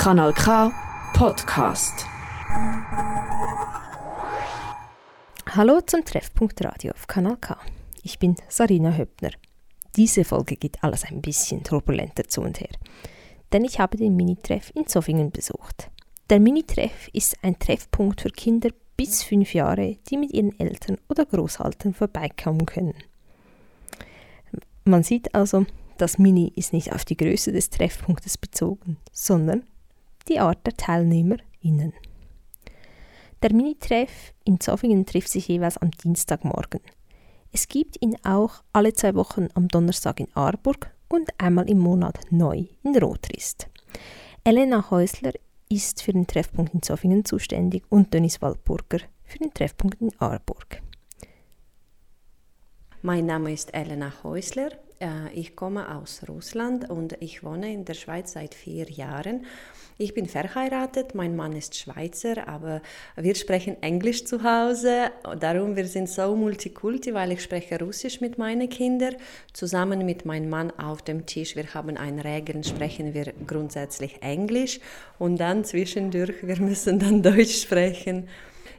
Kanal K Podcast. Hallo zum Treffpunkt Radio auf Kanal K. Ich bin Sarina Höppner. Diese Folge geht alles ein bisschen turbulenter zu und her, denn ich habe den Minitreff in Zofingen besucht. Der Minitreff ist ein Treffpunkt für Kinder bis fünf Jahre, die mit ihren Eltern oder Großeltern vorbeikommen können. Man sieht also, das Mini ist nicht auf die Größe des Treffpunktes bezogen, sondern die Art der TeilnehmerInnen. Der Mini-Treff in Zofingen trifft sich jeweils am Dienstagmorgen. Es gibt ihn auch alle zwei Wochen am Donnerstag in Aarburg und einmal im Monat neu in Rotrist. Elena Häusler ist für den Treffpunkt in Zofingen zuständig und Dennis Waldburger für den Treffpunkt in Aarburg. Mein Name ist Elena Häusler. Äh, ich komme aus Russland und ich wohne in der Schweiz seit vier Jahren. Ich bin verheiratet, mein Mann ist Schweizer, aber wir sprechen Englisch zu Hause. Darum wir sind so multikulti, weil ich spreche Russisch mit meinen Kindern zusammen mit meinem Mann auf dem Tisch. Wir haben eine Regel, sprechen wir grundsätzlich Englisch und dann zwischendurch wir müssen dann Deutsch sprechen.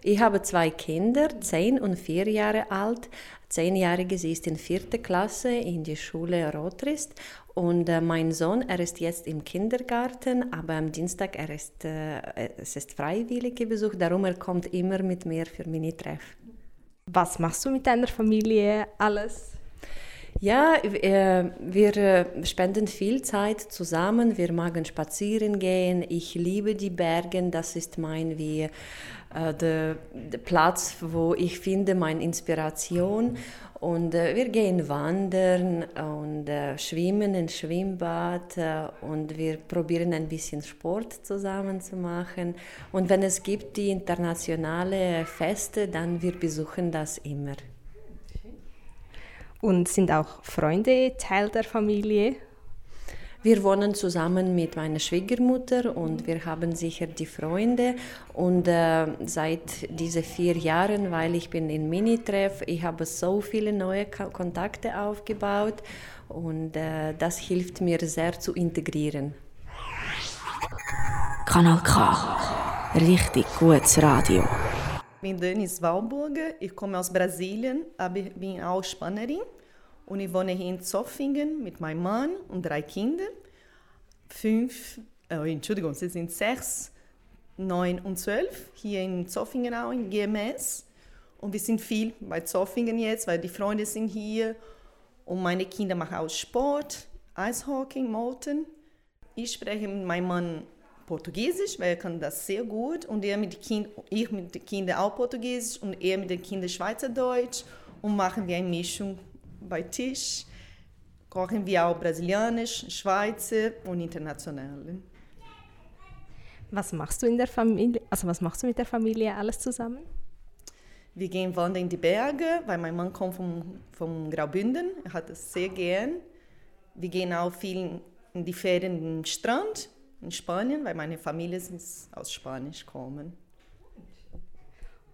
Ich habe zwei Kinder, zehn und vier Jahre alt. Zehnjährige, sie ist in vierte Klasse in die Schule Rotrist und äh, mein Sohn, er ist jetzt im Kindergarten, aber am Dienstag er ist äh, es ist freiwilliger Besuch, darum er kommt immer mit mir für Mini-Treff. Was machst du mit deiner Familie alles? Ja, äh, wir äh, spenden viel Zeit zusammen. Wir mögen spazieren gehen. Ich liebe die Berge. Das ist mein wie der, der Platz, wo ich finde meine Inspiration. Und äh, wir gehen wandern und äh, schwimmen im Schwimmbad äh, und wir probieren ein bisschen Sport zusammen zu machen. Und wenn es gibt die internationale Feste, dann wir besuchen das immer. Und sind auch Freunde Teil der Familie? Wir wohnen zusammen mit meiner Schwiegermutter und wir haben sicher die Freunde. Und äh, seit diesen vier Jahren, weil ich bin in Minitreff, ich habe so viele neue Kontakte aufgebaut und äh, das hilft mir sehr zu integrieren. Kanal K. Richtig gutes Radio. Ich bin Denise Walburger, ich komme aus Brasilien, aber ich bin auch Spanierin und ich wohne hier in Zoffingen mit meinem Mann und drei Kindern. Fünf, äh, Entschuldigung, sie sind sechs, neun und zwölf, hier in Zoffingen auch, in GMS. Und wir sind viel bei Zoffingen jetzt, weil die Freunde sind hier und meine Kinder machen auch Sport, Eishockey, Molten. Ich spreche mit meinem Mann Portugiesisch, weil er kann das sehr gut und er mit kind, ich mit den Kindern auch Portugiesisch und er mit den Kindern Schweizerdeutsch und machen wir eine Mischung bei Tisch kochen wir auch brasilianisch, Schweizer und international. Was machst du in der Familie? Also was machst du mit der Familie alles zusammen? Wir gehen wandern in die Berge, weil mein Mann kommt vom, vom Graubünden. Er hat es sehr gern. Wir gehen auch viel in die Ferien den Strand in Spanien, weil meine Familie aus Spanien kommen.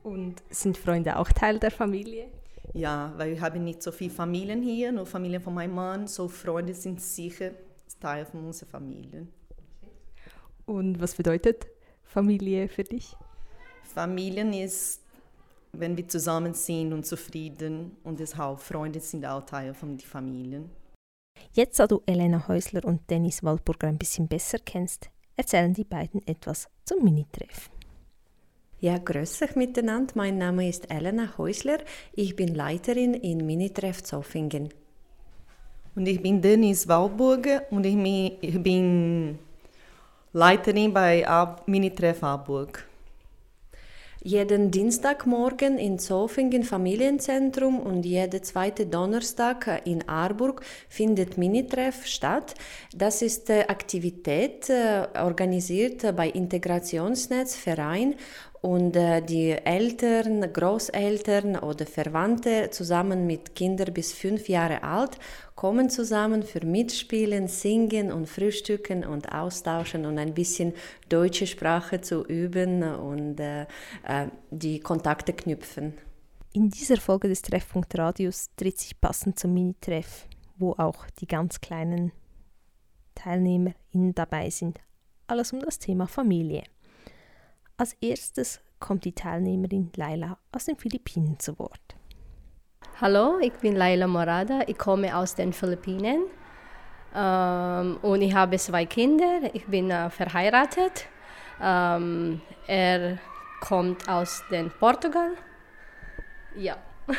Und sind Freunde auch Teil der Familie? Ja, weil wir haben nicht so viele Familien hier, nur Familien von meinem Mann. So Freunde sind sicher Teil von unserer Familie. Und was bedeutet Familie für dich? Familien ist, wenn wir zusammen sind und zufrieden und deshalb Freunde sind auch Teil von der Familie. Jetzt, da du Elena Häusler und Dennis Waldburger ein bisschen besser kennst, erzählen die beiden etwas zum Minitreff. Ja, grüß euch miteinander. Mein Name ist Elena Häusler. Ich bin Leiterin in Minitreff Zoffingen. Und ich bin Denise Waldburger und ich bin Leiterin bei Minitreff Aarburg. Jeden Dienstagmorgen in Zofingen Familienzentrum und jede zweite Donnerstag in Aarburg findet Minitreff statt. Das ist Aktivität organisiert bei Integrationsnetz Verein und äh, die Eltern, Großeltern oder Verwandte zusammen mit Kindern bis fünf Jahre alt kommen zusammen für Mitspielen, Singen und Frühstücken und Austauschen und ein bisschen deutsche Sprache zu üben und äh, äh, die Kontakte knüpfen. In dieser Folge des Treffpunkt Radius dreht sich passend zum Mini-Treff, wo auch die ganz kleinen TeilnehmerInnen dabei sind, alles um das Thema Familie. Als erstes kommt die Teilnehmerin Laila aus den Philippinen zu Wort. Hallo, ich bin Laila Morada. Ich komme aus den Philippinen ähm, und ich habe zwei Kinder. Ich bin äh, verheiratet. Ähm, er kommt aus den Portugal. Ja.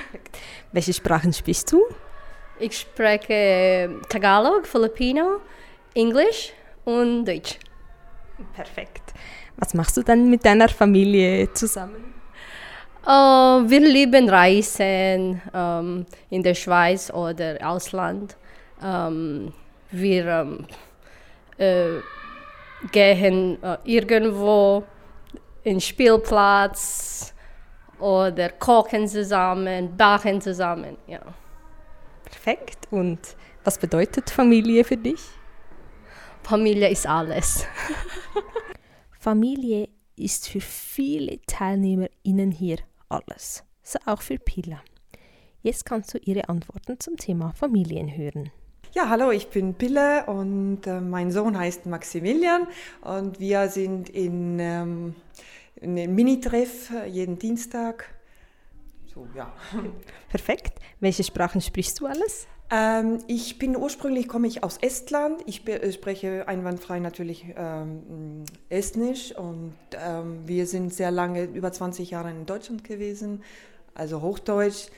Welche Sprachen sprichst du? Ich spreche Tagalog, Filipino, Englisch und Deutsch. Perfekt. Was machst du dann mit deiner Familie zusammen? Uh, wir lieben Reisen um, in der Schweiz oder Ausland. Um, wir um, uh, gehen uh, irgendwo in Spielplatz oder kochen zusammen, backen zusammen. Ja. Perfekt. Und was bedeutet Familie für dich? Familie ist alles. Familie ist für viele TeilnehmerInnen hier alles. So auch für Pilla. Jetzt kannst du ihre Antworten zum Thema Familien hören. Ja, hallo, ich bin Pille und äh, mein Sohn heißt Maximilian und wir sind in, ähm, in einem Minitreff äh, jeden Dienstag. So, ja. Perfekt. Welche Sprachen sprichst du alles? Ähm, ich bin ursprünglich komme ich aus Estland. Ich äh, spreche einwandfrei natürlich ähm, Estnisch und ähm, wir sind sehr lange, über 20 Jahre in Deutschland gewesen, also Hochdeutsch.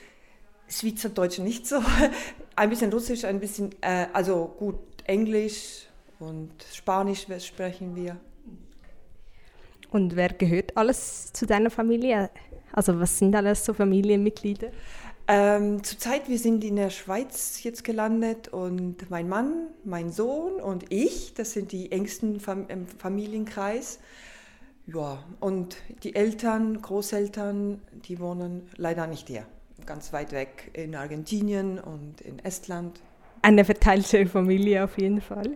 Schweizerdeutsch nicht so, ein bisschen Russisch, ein bisschen, äh, also gut Englisch und Spanisch sprechen wir. Und wer gehört alles zu deiner Familie? Also was sind alles so Familienmitglieder? Ähm, zurzeit, wir sind in der Schweiz jetzt gelandet und mein Mann, mein Sohn und ich, das sind die engsten Fam im Familienkreis. Ja, und die Eltern, Großeltern, die wohnen leider nicht hier, ganz weit weg in Argentinien und in Estland. Eine verteilte Familie auf jeden Fall.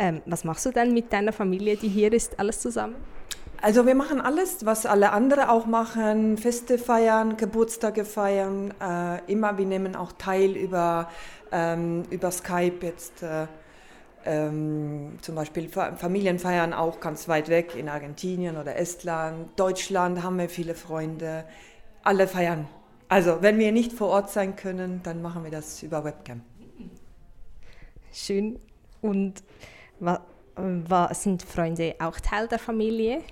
Ähm, was machst du dann mit deiner Familie, die hier ist, alles zusammen? Also wir machen alles, was alle anderen auch machen, Feste feiern, Geburtstage feiern, äh, immer, wir nehmen auch teil über, ähm, über Skype jetzt, äh, ähm, zum Beispiel Familien feiern auch ganz weit weg in Argentinien oder Estland, Deutschland haben wir viele Freunde, alle feiern. Also wenn wir nicht vor Ort sein können, dann machen wir das über Webcam. Schön. Und was sind Freunde auch Teil der Familie?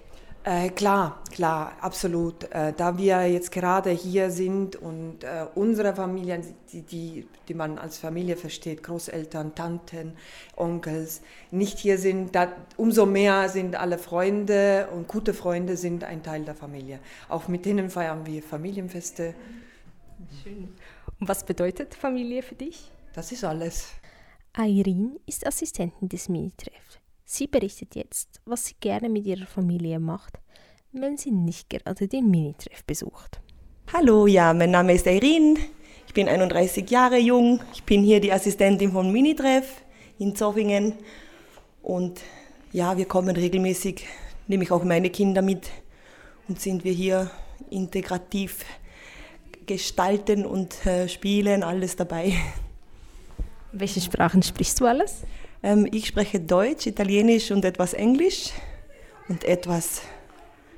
Äh, klar, klar, absolut. Äh, da wir jetzt gerade hier sind und äh, unsere Familien, die, die, die man als Familie versteht, Großeltern, Tanten, Onkels, nicht hier sind, da, umso mehr sind alle Freunde und gute Freunde sind ein Teil der Familie. Auch mit denen feiern wir Familienfeste. Schön. Und was bedeutet Familie für dich? Das ist alles. Irene ist Assistentin des Minitreffs. Sie berichtet jetzt, was sie gerne mit ihrer Familie macht, wenn sie nicht gerade den Minitreff besucht. Hallo, ja, mein Name ist Irene. Ich bin 31 Jahre jung. Ich bin hier die Assistentin von Minitreff in Zoffingen. Und ja, wir kommen regelmäßig, nehme ich auch meine Kinder mit und sind wir hier integrativ gestalten und äh, spielen, alles dabei. Welche Sprachen sprichst du alles? Ähm, ich spreche Deutsch, Italienisch und etwas Englisch und etwas,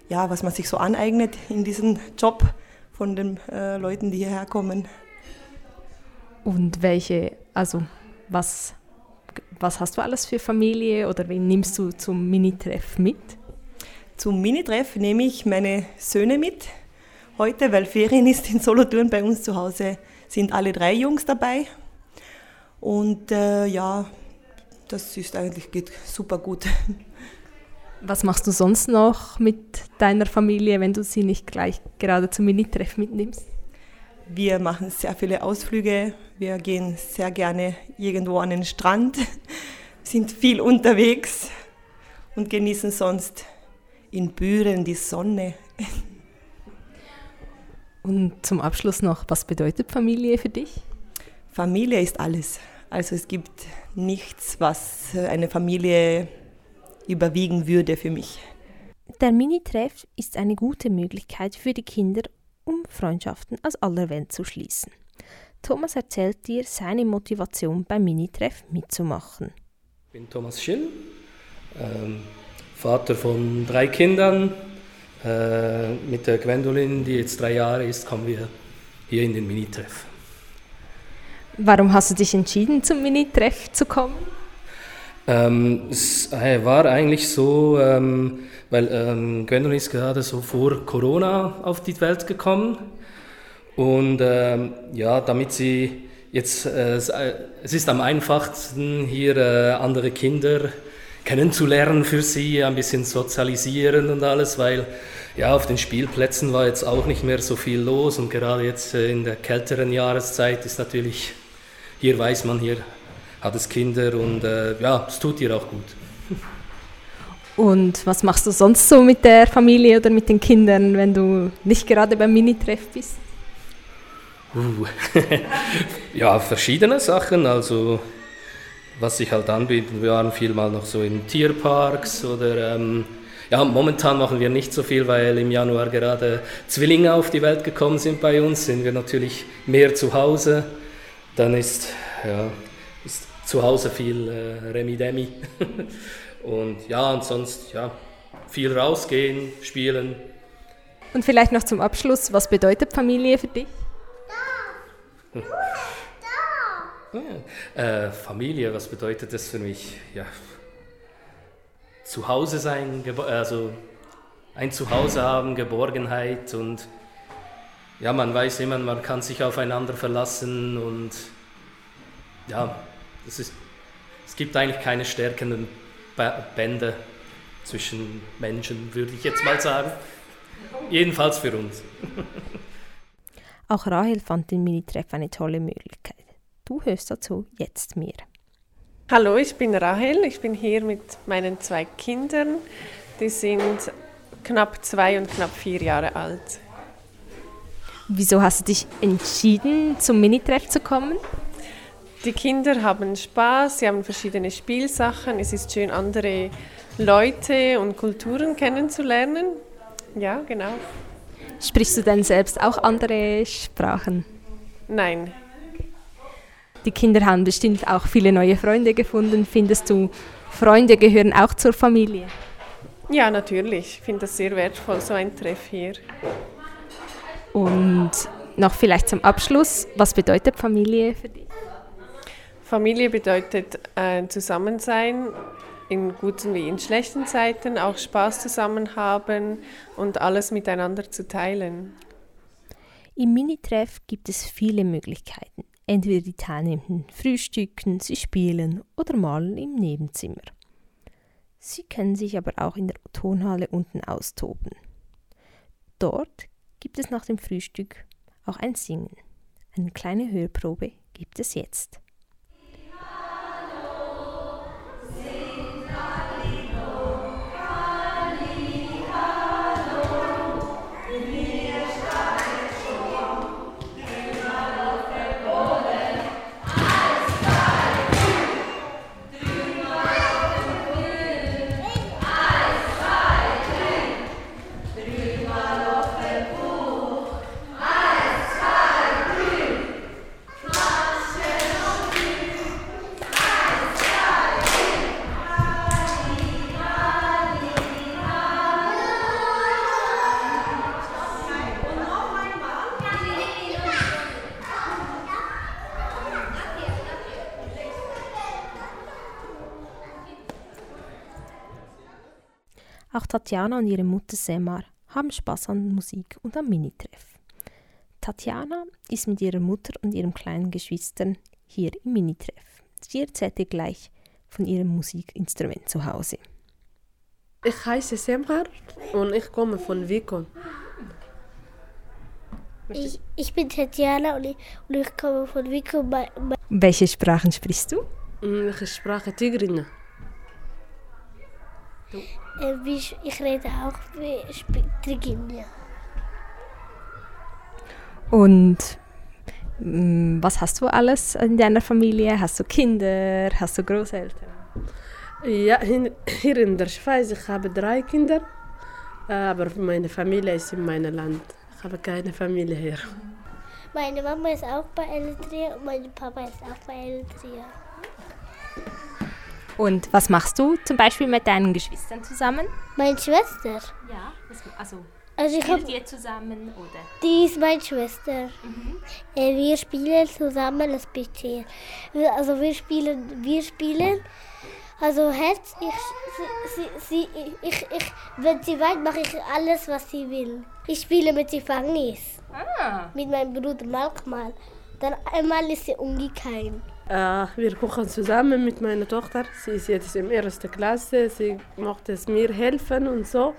ja, was man sich so aneignet in diesem Job von den äh, Leuten, die hierher kommen. Und welche, also was, was hast du alles für Familie oder wen nimmst du zum Minitreff mit? Zum Minitreff nehme ich meine Söhne mit. Heute, weil Ferien ist in Solothurn bei uns zu Hause, sind alle drei Jungs dabei. Und äh, ja, das ist eigentlich geht super gut. Was machst du sonst noch mit deiner Familie, wenn du sie nicht gleich gerade zum Minitreff mitnimmst? Wir machen sehr viele Ausflüge. Wir gehen sehr gerne irgendwo an den Strand, sind viel unterwegs und genießen sonst in Büren die Sonne. Und zum Abschluss noch, was bedeutet Familie für dich? Familie ist alles. Also es gibt nichts, was eine Familie überwiegen würde für mich. Der Mini-Treff ist eine gute Möglichkeit für die Kinder, um Freundschaften aus aller Welt zu schließen. Thomas erzählt dir seine Motivation beim Mini-Treff mitzumachen. Ich bin Thomas Schill, ähm, Vater von drei Kindern. Äh, mit der Gwendolyn, die jetzt drei Jahre ist, kommen wir hier in den Minitreff. Warum hast du dich entschieden, zum Minitreff zu kommen? Ähm, es äh, war eigentlich so, ähm, weil ähm, Gwendolyn ist gerade so vor Corona auf die Welt gekommen und ähm, ja, damit sie jetzt, äh, äh, es ist am einfachsten hier äh, andere Kinder kennenzulernen für sie, ein bisschen sozialisieren und alles, weil ja, auf den Spielplätzen war jetzt auch nicht mehr so viel los und gerade jetzt äh, in der kälteren Jahreszeit ist natürlich, hier weiß man, hier hat es Kinder und äh, ja, es tut ihr auch gut. Und was machst du sonst so mit der Familie oder mit den Kindern, wenn du nicht gerade beim Minitreff bist? Uh. ja, verschiedene Sachen. Also, was sich halt anbietet, wir waren viel mal noch so in Tierparks oder. Ähm, ja, momentan machen wir nicht so viel, weil im Januar gerade Zwillinge auf die Welt gekommen sind bei uns, sind wir natürlich mehr zu Hause. Dann ist, ja, ist zu Hause viel äh, Remi-Demi. und ja, und sonst, ja, viel rausgehen, spielen. Und vielleicht noch zum Abschluss, was bedeutet Familie für dich? Ja. Äh, Familie, was bedeutet das für mich? Ja, zu Hause sein, also ein Zuhause haben, Geborgenheit und ja, man weiß immer, man kann sich aufeinander verlassen und ja, das ist, es gibt eigentlich keine stärkenden Bände zwischen Menschen, würde ich jetzt mal sagen. Jedenfalls für uns. Auch Rahel fand den Minitreff eine tolle Möglichkeit. Du hörst dazu jetzt mehr. Hallo, ich bin Rahel. Ich bin hier mit meinen zwei Kindern. Die sind knapp zwei und knapp vier Jahre alt. Wieso hast du dich entschieden, zum Minitreff zu kommen? Die Kinder haben Spaß, sie haben verschiedene Spielsachen. Es ist schön, andere Leute und Kulturen kennenzulernen. Ja, genau. Sprichst du denn selbst auch andere Sprachen? Nein. Die Kinder haben bestimmt auch viele neue Freunde gefunden. Findest du, Freunde gehören auch zur Familie? Ja, natürlich. Ich finde das sehr wertvoll, so ein Treff hier. Und noch vielleicht zum Abschluss, was bedeutet Familie für dich? Familie bedeutet äh, Zusammensein, in guten wie in schlechten Zeiten auch Spaß zusammen haben und alles miteinander zu teilen. Im Minitreff gibt es viele Möglichkeiten. Entweder die Teilnehmenden frühstücken, sie spielen oder malen im Nebenzimmer. Sie können sich aber auch in der Tonhalle unten austoben. Dort gibt es nach dem Frühstück auch ein Singen. Eine kleine Hörprobe gibt es jetzt. Tatjana und ihre Mutter Semar haben Spaß an Musik und am Minitreff. Tatjana ist mit ihrer Mutter und ihrem kleinen Geschwistern hier im Minitreff. Sie erzählt ihr gleich von ihrem Musikinstrument zu Hause. Ich heiße Semar und ich komme von Vico. Ich, ich bin Tatjana und ich, und ich komme von Vico. Welche Sprachen sprichst du? Ich spreche Tigrinya. Äh, ich rede auch Tigrinya. Und mm, was hast du alles in deiner Familie? Hast du Kinder? Hast du Großeltern? Ja, hier in der Schweiz, ich habe drei Kinder, aber meine Familie ist in meinem Land. Ich habe keine Familie hier. Meine Mama ist auch bei Eritrea und mein Papa ist auch bei Eritrea. Und was machst du zum Beispiel mit deinen Geschwistern zusammen? Meine Schwester. Ja, also Also ich spielt ihr zusammen oder? die ist meine Schwester. Äh, wir spielen zusammen bisschen. Wir- Also wir spielen, wir spielen. Also Herz, ich, sie, sie, ich, ich, wenn sie weint, mache ich alles, was sie will. Ich spiele mit sie Fangis. Ah. Mit meinem Bruder manchmal. Dann einmal ist sie umgekehrt. Äh, wir kochen zusammen mit meiner Tochter. Sie ist jetzt in erster Klasse. Sie möchte es mir helfen und so.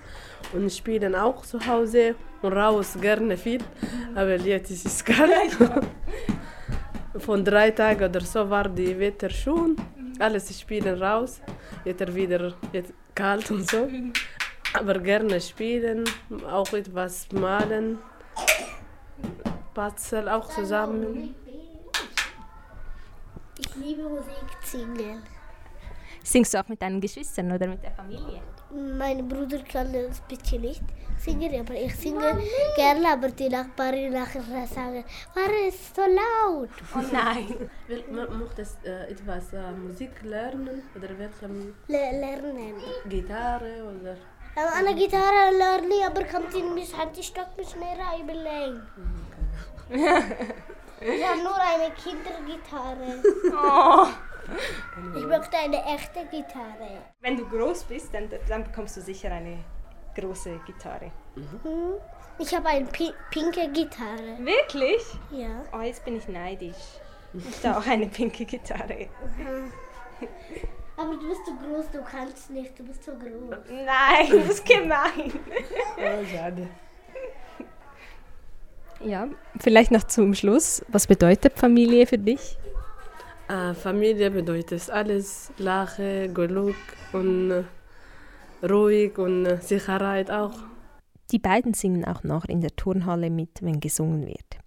Und spielen auch zu Hause und raus gerne viel. Aber jetzt ist es kalt. Von drei Tagen oder so war die Wetter schon. Alles spielen raus. Jetzt wieder jetzt kalt und so. Aber gerne spielen, auch etwas malen. Basteln auch zusammen. Ich liebe Musik singen. Singst du auch mit deinen Geschwistern oder mit der Familie? Mein Bruder kann das bisschen nicht singen, aber ich singe gerne, aber die Nachbarin nachher sagen, warum ist so laut? Oh nein. Will, man möchte äh, etwas äh, Musik lernen oder welche Le lernen. Gitarre oder Gitarre lernen, aber kommt in mich hat die Stock mich mehr überlegen. Ich habe nur eine Kindergitarre. Oh. Ich möchte eine echte Gitarre. Wenn du groß bist, dann, dann bekommst du sicher eine große Gitarre. Hm? Ich habe eine pi pinke Gitarre. Wirklich? Ja. Oh, jetzt bin ich neidisch. Ich habe auch eine pinke Gitarre. Aber du bist zu groß, du kannst nicht, du bist zu groß. Nein, das ist gemein. Oh, schade. Ja, vielleicht noch zum Schluss. Was bedeutet Familie für dich? Äh, Familie bedeutet alles, Lache, Glück und äh, ruhig und äh, Sicherheit auch. Die beiden singen auch noch in der Turnhalle mit, wenn gesungen wird.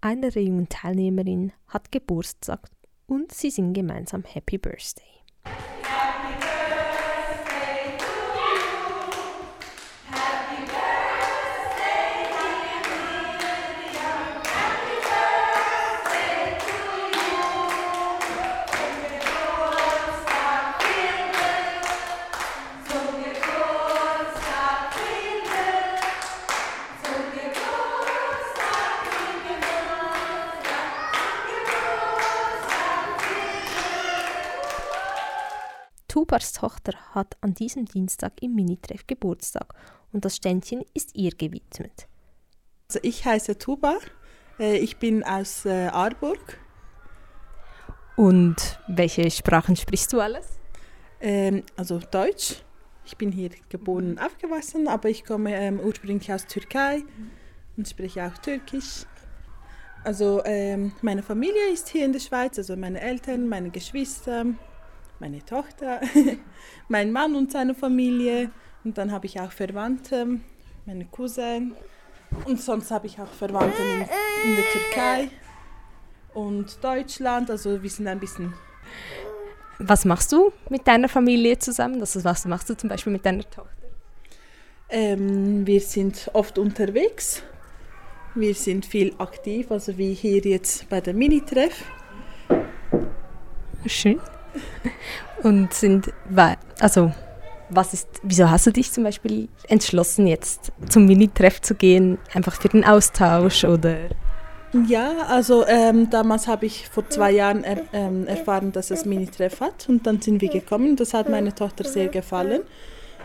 Eine der jungen Teilnehmerinnen hat Geburtstag und sie singen gemeinsam Happy Birthday. Tubars Tochter hat an diesem Dienstag im Minitreff Geburtstag und das Ständchen ist ihr gewidmet. Also ich heiße Tuba, äh, ich bin aus äh, Aarburg. Und welche Sprachen sprichst du alles? Ähm, also Deutsch. Ich bin hier geboren und aufgewachsen, aber ich komme ähm, ursprünglich aus Türkei und spreche auch Türkisch. Also ähm, meine Familie ist hier in der Schweiz, also meine Eltern, meine Geschwister, meine Tochter, mein Mann und seine Familie. Und dann habe ich auch Verwandte, meine Cousin. Und sonst habe ich auch Verwandte in, in der Türkei und Deutschland. Also wir sind ein bisschen Was machst du mit deiner Familie zusammen? Das ist, was machst du zum Beispiel mit deiner Tochter? Ähm, wir sind oft unterwegs. Wir sind viel aktiv, also wie hier jetzt bei der Minitreff. Schön. Und sind, also, was ist, wieso hast du dich zum Beispiel entschlossen, jetzt zum Minitreff zu gehen? Einfach für den Austausch oder? Ja, also ähm, damals habe ich vor zwei Jahren er, ähm, erfahren, dass es Minitreff hat und dann sind wir gekommen. Das hat meiner Tochter sehr gefallen.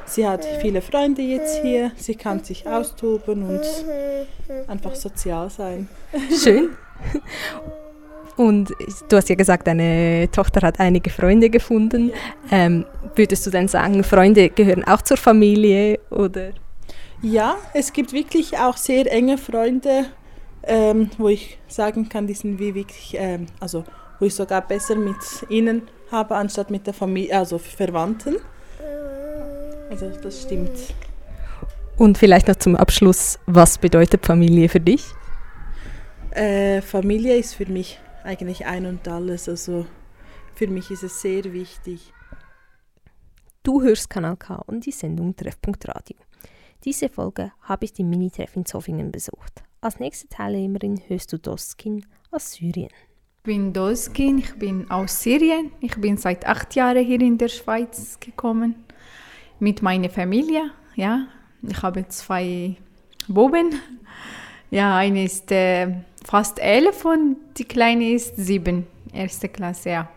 Sie hat viele Freunde jetzt hier, sie kann sich austoben und einfach sozial sein. Schön. Und du hast ja gesagt, deine Tochter hat einige Freunde gefunden. Ähm, würdest du denn sagen, Freunde gehören auch zur Familie oder? Ja, es gibt wirklich auch sehr enge Freunde, ähm, wo ich sagen kann, die sind wie wirklich, ähm, also wo ich sogar besser mit ihnen habe, anstatt mit der Familie, also Verwandten. Also das stimmt. Und vielleicht noch zum Abschluss, was bedeutet Familie für dich? Äh, Familie ist für mich eigentlich ein und alles, also für mich ist es sehr wichtig. Du hörst Kanal K und die Sendung Treffpunkt Radio. Diese Folge habe ich den Minitreff in Zofingen besucht. Als nächste Teilnehmerin hörst du Dostkin aus Syrien. bin Doskin, ich bin aus Syrien. Ich bin seit acht Jahren hier in der Schweiz gekommen mit meiner Familie. Ja, ich habe zwei Buben. Ja, eine ist äh, fast elf und die kleine ist sieben, erste Klasse. Ja,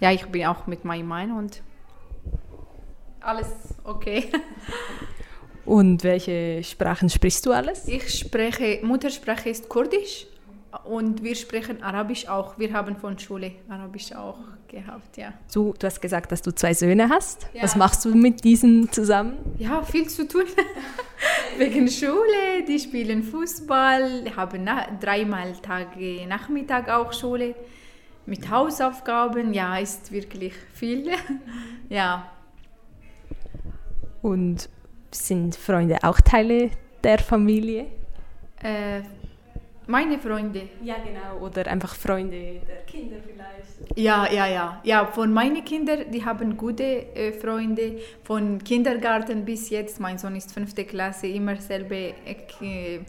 ja, ich bin auch mit meinem Mann und alles okay. Und welche Sprachen sprichst du alles? Ich spreche, Muttersprache ist Kurdisch und wir sprechen Arabisch auch. Wir haben von Schule Arabisch auch gehabt, ja. Du, du hast gesagt, dass du zwei Söhne hast. Ja. Was machst du mit diesen zusammen? Ja, viel zu tun. Wegen Schule, die spielen Fußball, haben dreimal Tage Nachmittag auch Schule. Mit Hausaufgaben, ja, ist wirklich viel. ja. Und sind Freunde auch Teile der Familie? Äh, meine Freunde. Ja, genau. Oder einfach Freunde der Kinder vielleicht. Ja, ja, ja. Ja, von meinen Kindern, die haben gute äh, Freunde. Von Kindergarten bis jetzt, mein Sohn ist fünfte Klasse, immer selbe äh,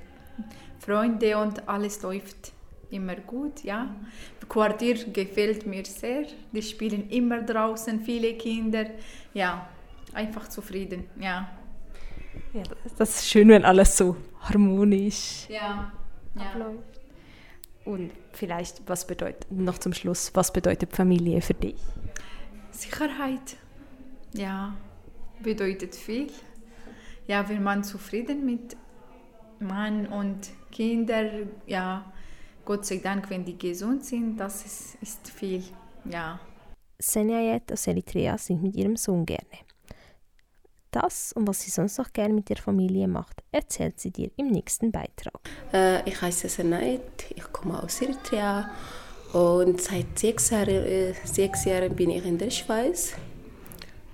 Freunde und alles läuft immer gut, ja. Das Quartier gefällt mir sehr. Die spielen immer draußen, viele Kinder. Ja, einfach zufrieden, ja. Ja, das ist schön, wenn alles so harmonisch ja abläuft. Und vielleicht, was bedeutet, noch zum Schluss, was bedeutet Familie für dich? Sicherheit. Ja, bedeutet viel. Ja, wenn man zufrieden mit Mann und Kinder, ja, Gott sei Dank, wenn die gesund sind, das ist, ist viel, ja. Senayet aus Eritrea sind mit ihrem Sohn gerne. Das und was sie sonst noch gerne mit der Familie macht, erzählt sie dir im nächsten Beitrag. Äh, ich heiße Senait, ich komme aus Eritrea und seit sechs Jahren, äh, sechs Jahren bin ich in der Schweiz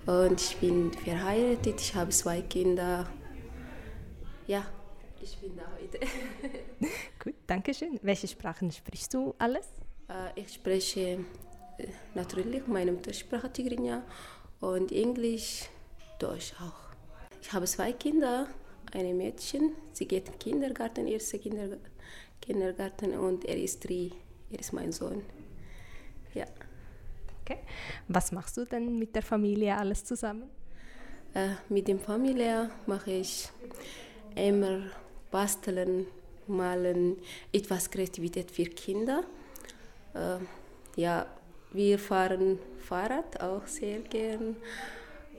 und ich bin verheiratet, ich habe zwei Kinder. Ja, ich bin da heute. Gut, danke schön. Welche Sprachen sprichst du alles? Äh, ich spreche äh, natürlich meine Muttersprache Tigrinya und Englisch Deutsch auch. Ich habe zwei Kinder, ein Mädchen, sie geht in den Kindergarten, erste Kinder, Kindergarten und er ist drei, er ist mein Sohn. Ja. Okay. Was machst du denn mit der Familie alles zusammen? Äh, mit der Familie mache ich immer basteln, malen, etwas Kreativität für Kinder. Äh, ja, wir fahren Fahrrad auch sehr gern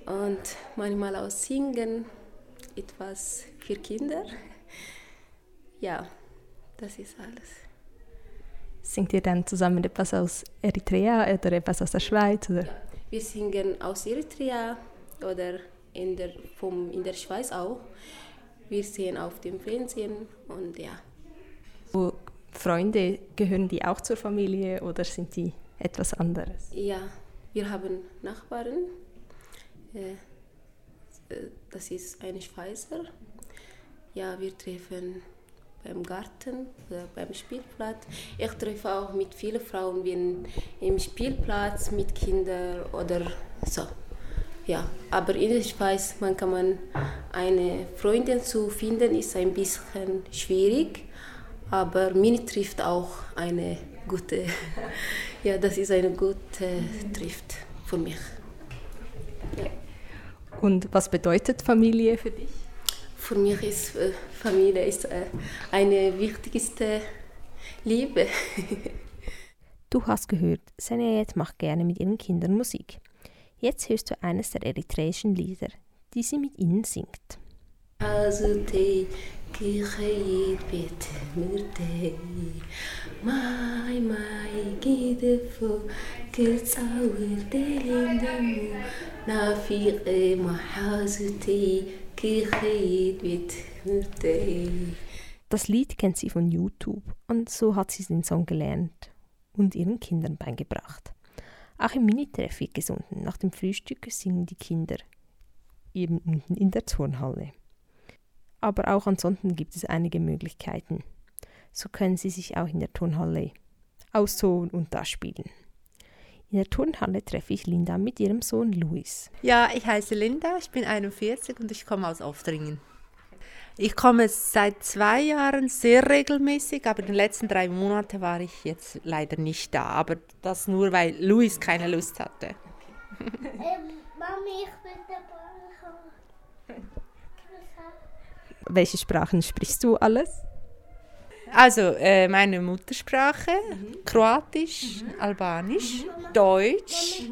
und manchmal auch singen, etwas für Kinder. Ja, das ist alles. Singt ihr dann zusammen etwas aus Eritrea oder etwas aus der Schweiz? Oder? Ja, wir singen aus Eritrea oder in der, vom, in der Schweiz auch. Wir sehen auf dem Fernsehen und ja. Wo Freunde, gehören die auch zur Familie oder sind die etwas anderes? Ja, wir haben Nachbarn das ist ein Schweizer. Ja, wir treffen beim Garten oder beim Spielplatz. Ich treffe auch mit vielen Frauen wenn im Spielplatz mit Kindern oder so. Ja, aber in der Schweiz man kann man eine Freundin zu finden ist ein bisschen schwierig, aber Mini trifft auch eine gute. ja, das ist eine gute Trifft für mich. Und was bedeutet Familie für dich? Für mich ist äh, Familie ist äh, eine wichtigste Liebe. du hast gehört, Senayet macht gerne mit ihren Kindern Musik. Jetzt hörst du eines der eritreischen Lieder, die sie mit ihnen singt. Also, die خيط بيت مرتاي معي معي كده فوق كل تصور دليل دمو نافيق محازتي كي خيط بيت مرتاي Das Lied kennt sie von YouTube und so hat sie den Song gelernt und ihren Kindern beigebracht. Auch im Minitreff wird gesungen. Nach dem Frühstück singen die Kinder eben unten in der Turnhalle aber auch ansonsten gibt es einige Möglichkeiten. So können Sie sich auch in der Turnhalle austoben und da spielen. In der Turnhalle treffe ich Linda mit ihrem Sohn Luis. Ja, ich heiße Linda, ich bin 41 und ich komme aus Aufdringen. Ich komme seit zwei Jahren sehr regelmäßig, aber in den letzten drei Monaten war ich jetzt leider nicht da. Aber das nur, weil Luis keine Lust hatte. Ähm, Mami, ich bin dabei. Welche Sprachen sprichst du alles? Also äh, meine Muttersprache, Kroatisch, Albanisch, Deutsch,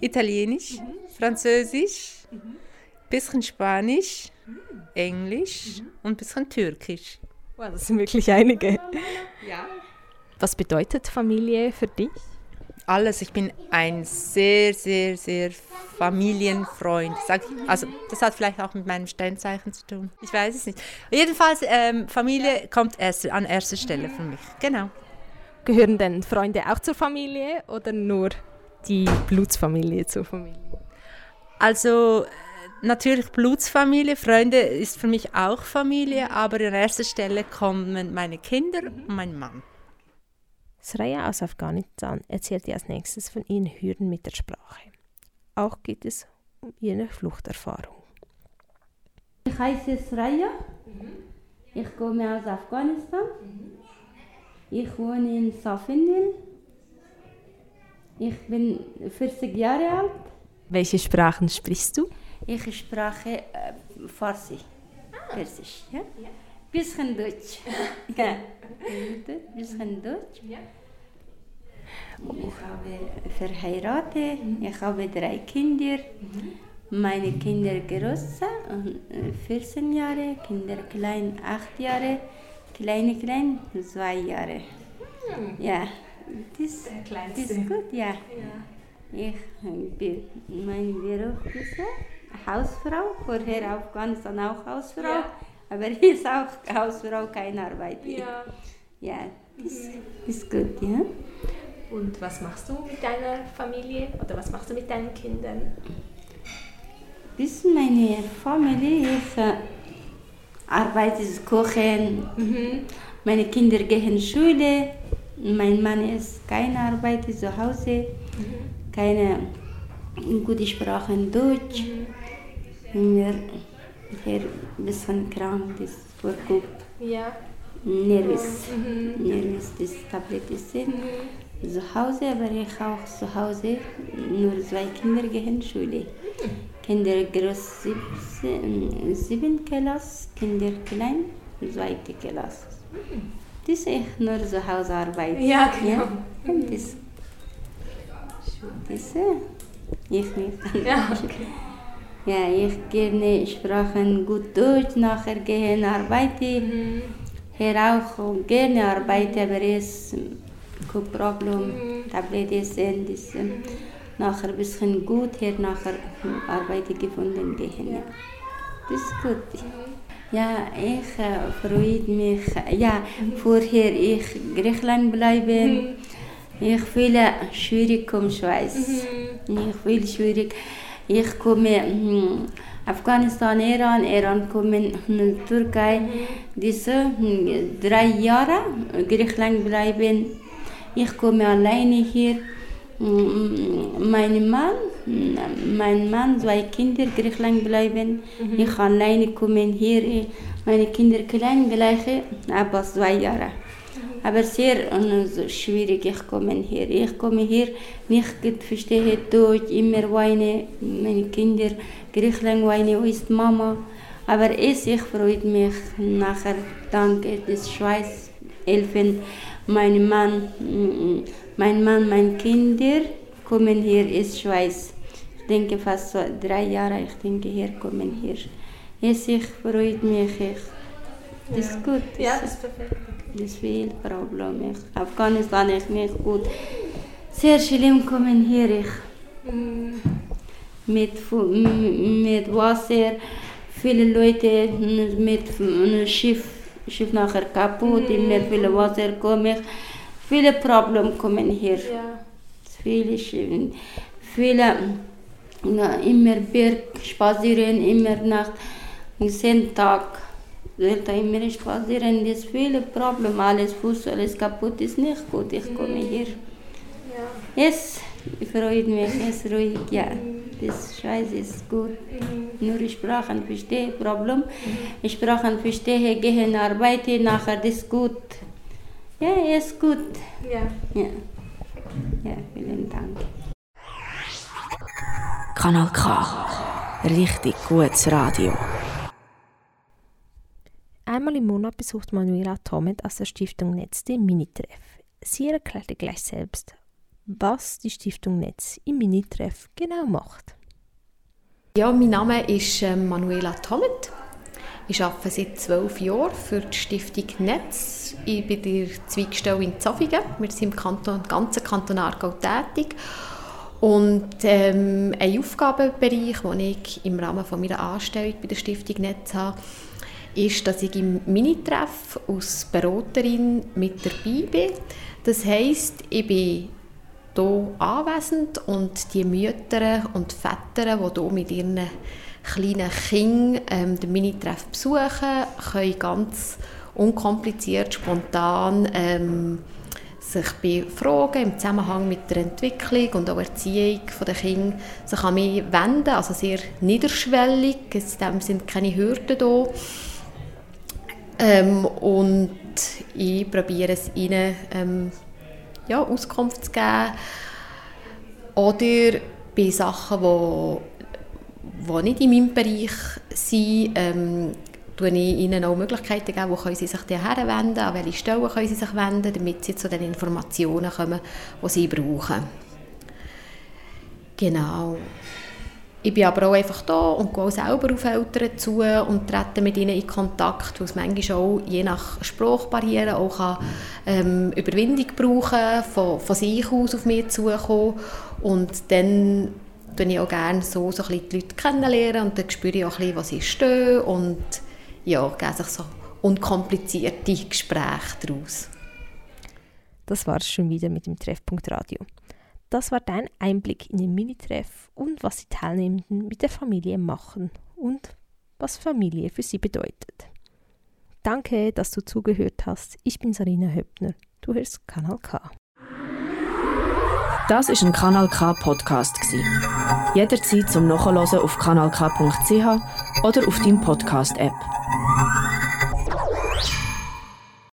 Italienisch, Französisch, bisschen Spanisch, Englisch und bisschen Türkisch. Wow, das sind wirklich einige. Ja. Was bedeutet Familie für dich? Alles. Ich bin ein sehr, sehr, sehr Familienfreund. Also das hat vielleicht auch mit meinem Sternzeichen zu tun. Ich weiß es nicht. Jedenfalls, ähm, Familie kommt erst, an erster Stelle für mich. Genau. Gehören denn Freunde auch zur Familie oder nur die Blutsfamilie zur Familie? Also natürlich Blutsfamilie, Freunde ist für mich auch Familie, aber an erster Stelle kommen meine Kinder und mein Mann. Sraya aus Afghanistan erzählt ihr als nächstes von ihren Hürden mit der Sprache. Auch geht es um ihre Fluchterfahrung. Ich heiße Sraya. Ich komme aus Afghanistan. Ich wohne in Safindil. Ich bin 40 Jahre alt. Welche Sprachen sprichst du? Ich spreche äh, Farsi. Persisch. Ja? Bisschen Deutsch. ja. Bisschen Deutsch. Ich habe verheiratet. Ich habe drei Kinder. Meine Kinder große, äh, 14 Jahre, Kinder klein, 8 Jahre, kleine klein, 2 Jahre. Ja, das, das ist gut, ja. Ich bin mein Beruf ist Hausfrau, vorher Afghanistan auch Hausfrau, Ja. aber hier ist auch Hausfrau, keine Arbeit. Ja. Ja, das ist gut, ja. Und was machst du mit deiner Familie oder was machst du mit deinen Kindern? Bis meine Familie, ich äh, arbeite kochen, meine Kinder gehen Schule, mein Mann ist keine Arbeit zu Hause, keine gute Sprache in Deutsch. Wir hier ein bisschen krank, das vorguckt. Ja. Nervös. Mhm. Nervös, das Tablet ist sind. Zu Hause, aber ich auch zu Hause. Nur zwei Kinder gehen Schule. Kinder groß siebzehn- sieben Klasse, Kinder klein, zweite Klasse. Das ist nur zu Hause arbeiten. Ja, genau. Ja, und das, das äh, ich nicht. Ja, okay. Ja, ich gerne sprechen gut Deutsch, nachher gehen arbeiten. Hier auch gerne arbeiten, aber es kein Problem. Tablet essen, das äh, nachher ein bisschen gut, hier nachher Arbeit gefunden gehen. Ja. Das ist gut. Ja, ich äh, freue mich. Ja, vorher ich Griechenland bleiben. Ich fühle schwierig um Schweiz. Ich fühle schwierig. Ich komme hm, Afghanistan, Iran, Iran kommen hm, Türkei. Diese hm, drei Jahre Griechenland bleiben. Ich komme alleine hier. Hm, Mein Mann, mein Mann, zwei Kinder Griechenland bleiben. Ich alleine komme hier. Meine Kinder klein gleiche, aber zwei Jahre. Aber sehr äh, so schwierig, ich komme hier. Ich komme hier, nicht verstehe Deutsch, immer weine, meine Kinder, Griechenland weine, wo ist Mama? Aber es, ich freue mich nachher, danke des Schweiz, helfen. Mein Mann, mm, mein Mann, meine Kinder kommen hier, ist Schweiz. Ich denke fast so drei Jahre, ich denke hier, kommen hier. Es, ich freue mich, ich, das ist gut. Ja, das ist perfekt. Das ist viel Problem. Ich, Afghanistan ist nicht gut. Sehr schlimm kommen hier. Ich, mit, mit Wasser, viele Leute mit f- Schiff, Schiff nachher kaputt, immer viele Wasser kommen. Viele Probleme kommen hier. Ja. Viele, viele na, immer Berg spazieren, immer Nacht, zehn Tag. Sollte immer spazieren, das viele Probleme, alles Fuß, alles kaputt ist nicht gut. Ich komme hier. Ja. Yes, freut mich, es ist ruhig, ja. Das Schweiz ist gut. Nur Sprachen verstehe, Problem. Sprachen verstehe, gehen arbeiten, nachher das ist gut. Ja, ist gut. Ja. Ja, ja vielen Dank. Kanal K. Richtig gutes Radio. Einmal im Monat besucht Manuela Tomet aus der Stiftung Netz den Minitreff. Sie erklärte gleich selbst, was die Stiftung Netz im Minitreff genau macht. Ja, mein Name ist ähm, Manuela Tomet. Ich arbeite seit zwölf Jahren für die Stiftung Netz. Ich bin der Zweigstelle in Zofingen. Wir sind im Kanton, ganzen Kanton Aargau tätig. Und ähm, ein Aufgabenbereich, den ich im Rahmen von meiner Anstellung bei der Stiftung Netz habe, ist, dass ich im Minitreff als Beraterin mit dabei bin. Das heisst, ich bin hier anwesend und die Mütter und Väter, die hier mit ihren kleinen Kindern ähm, den Minitreff besuchen, können ganz unkompliziert, spontan ähm, sich bei Fragen im Zusammenhang mit der Entwicklung und auch Erziehung der Kinder sich an mich wenden, also sehr niederschwellig, dem sind keine Hürden da. Ähm, und ich probiere es ihnen ähm, ja, Auskunft zu geben. Oder bei Sachen, die, nicht in meinem Bereich sind, ähm, gebe ich ihnen auch Möglichkeiten, geben, wo können sie sich herwenden, an welche Stellen können sie sich wenden, damit sie zu den Informationen kommen, die sie brauchen. Genau. Ich bin aber auch einfach da und gehe selber auf Eltern zu und trete mit ihnen in Kontakt, weil manchmal auch je nach Sprachbarriere auch kann, ähm, Überwindung brauchen von, von sich aus auf mich zukommen und dann tue ich auch gerne so, so ein die Leute kennenlernen und dann spüre ich auch ein bisschen, was sie stehen und ja, geben sich so unkomplizierte Gespräche daraus. Das war es schon wieder mit dem Treffpunkt Radio. Das war dein Einblick in den Minitreff und was die Teilnehmenden mit der Familie machen und was Familie für sie bedeutet. Danke, dass du zugehört hast. Ich bin Sarina Höppner. Du hörst Kanal K. Das ist ein Kanal K Podcast Jederzeit zum Nachhören auf kanalk.ch oder auf deinem Podcast App.